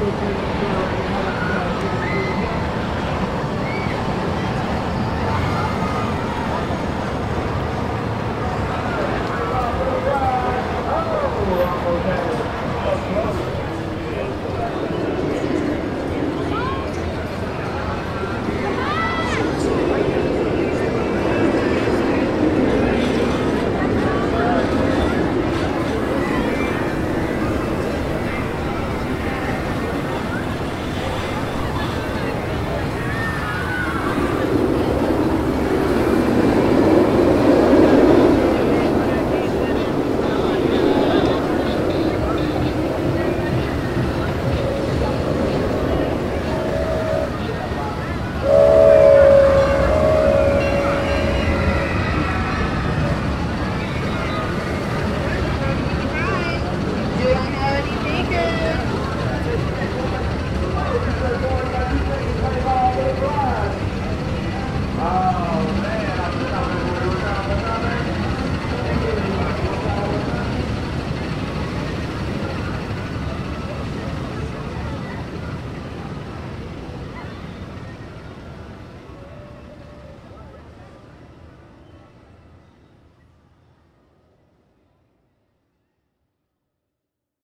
they do, you know,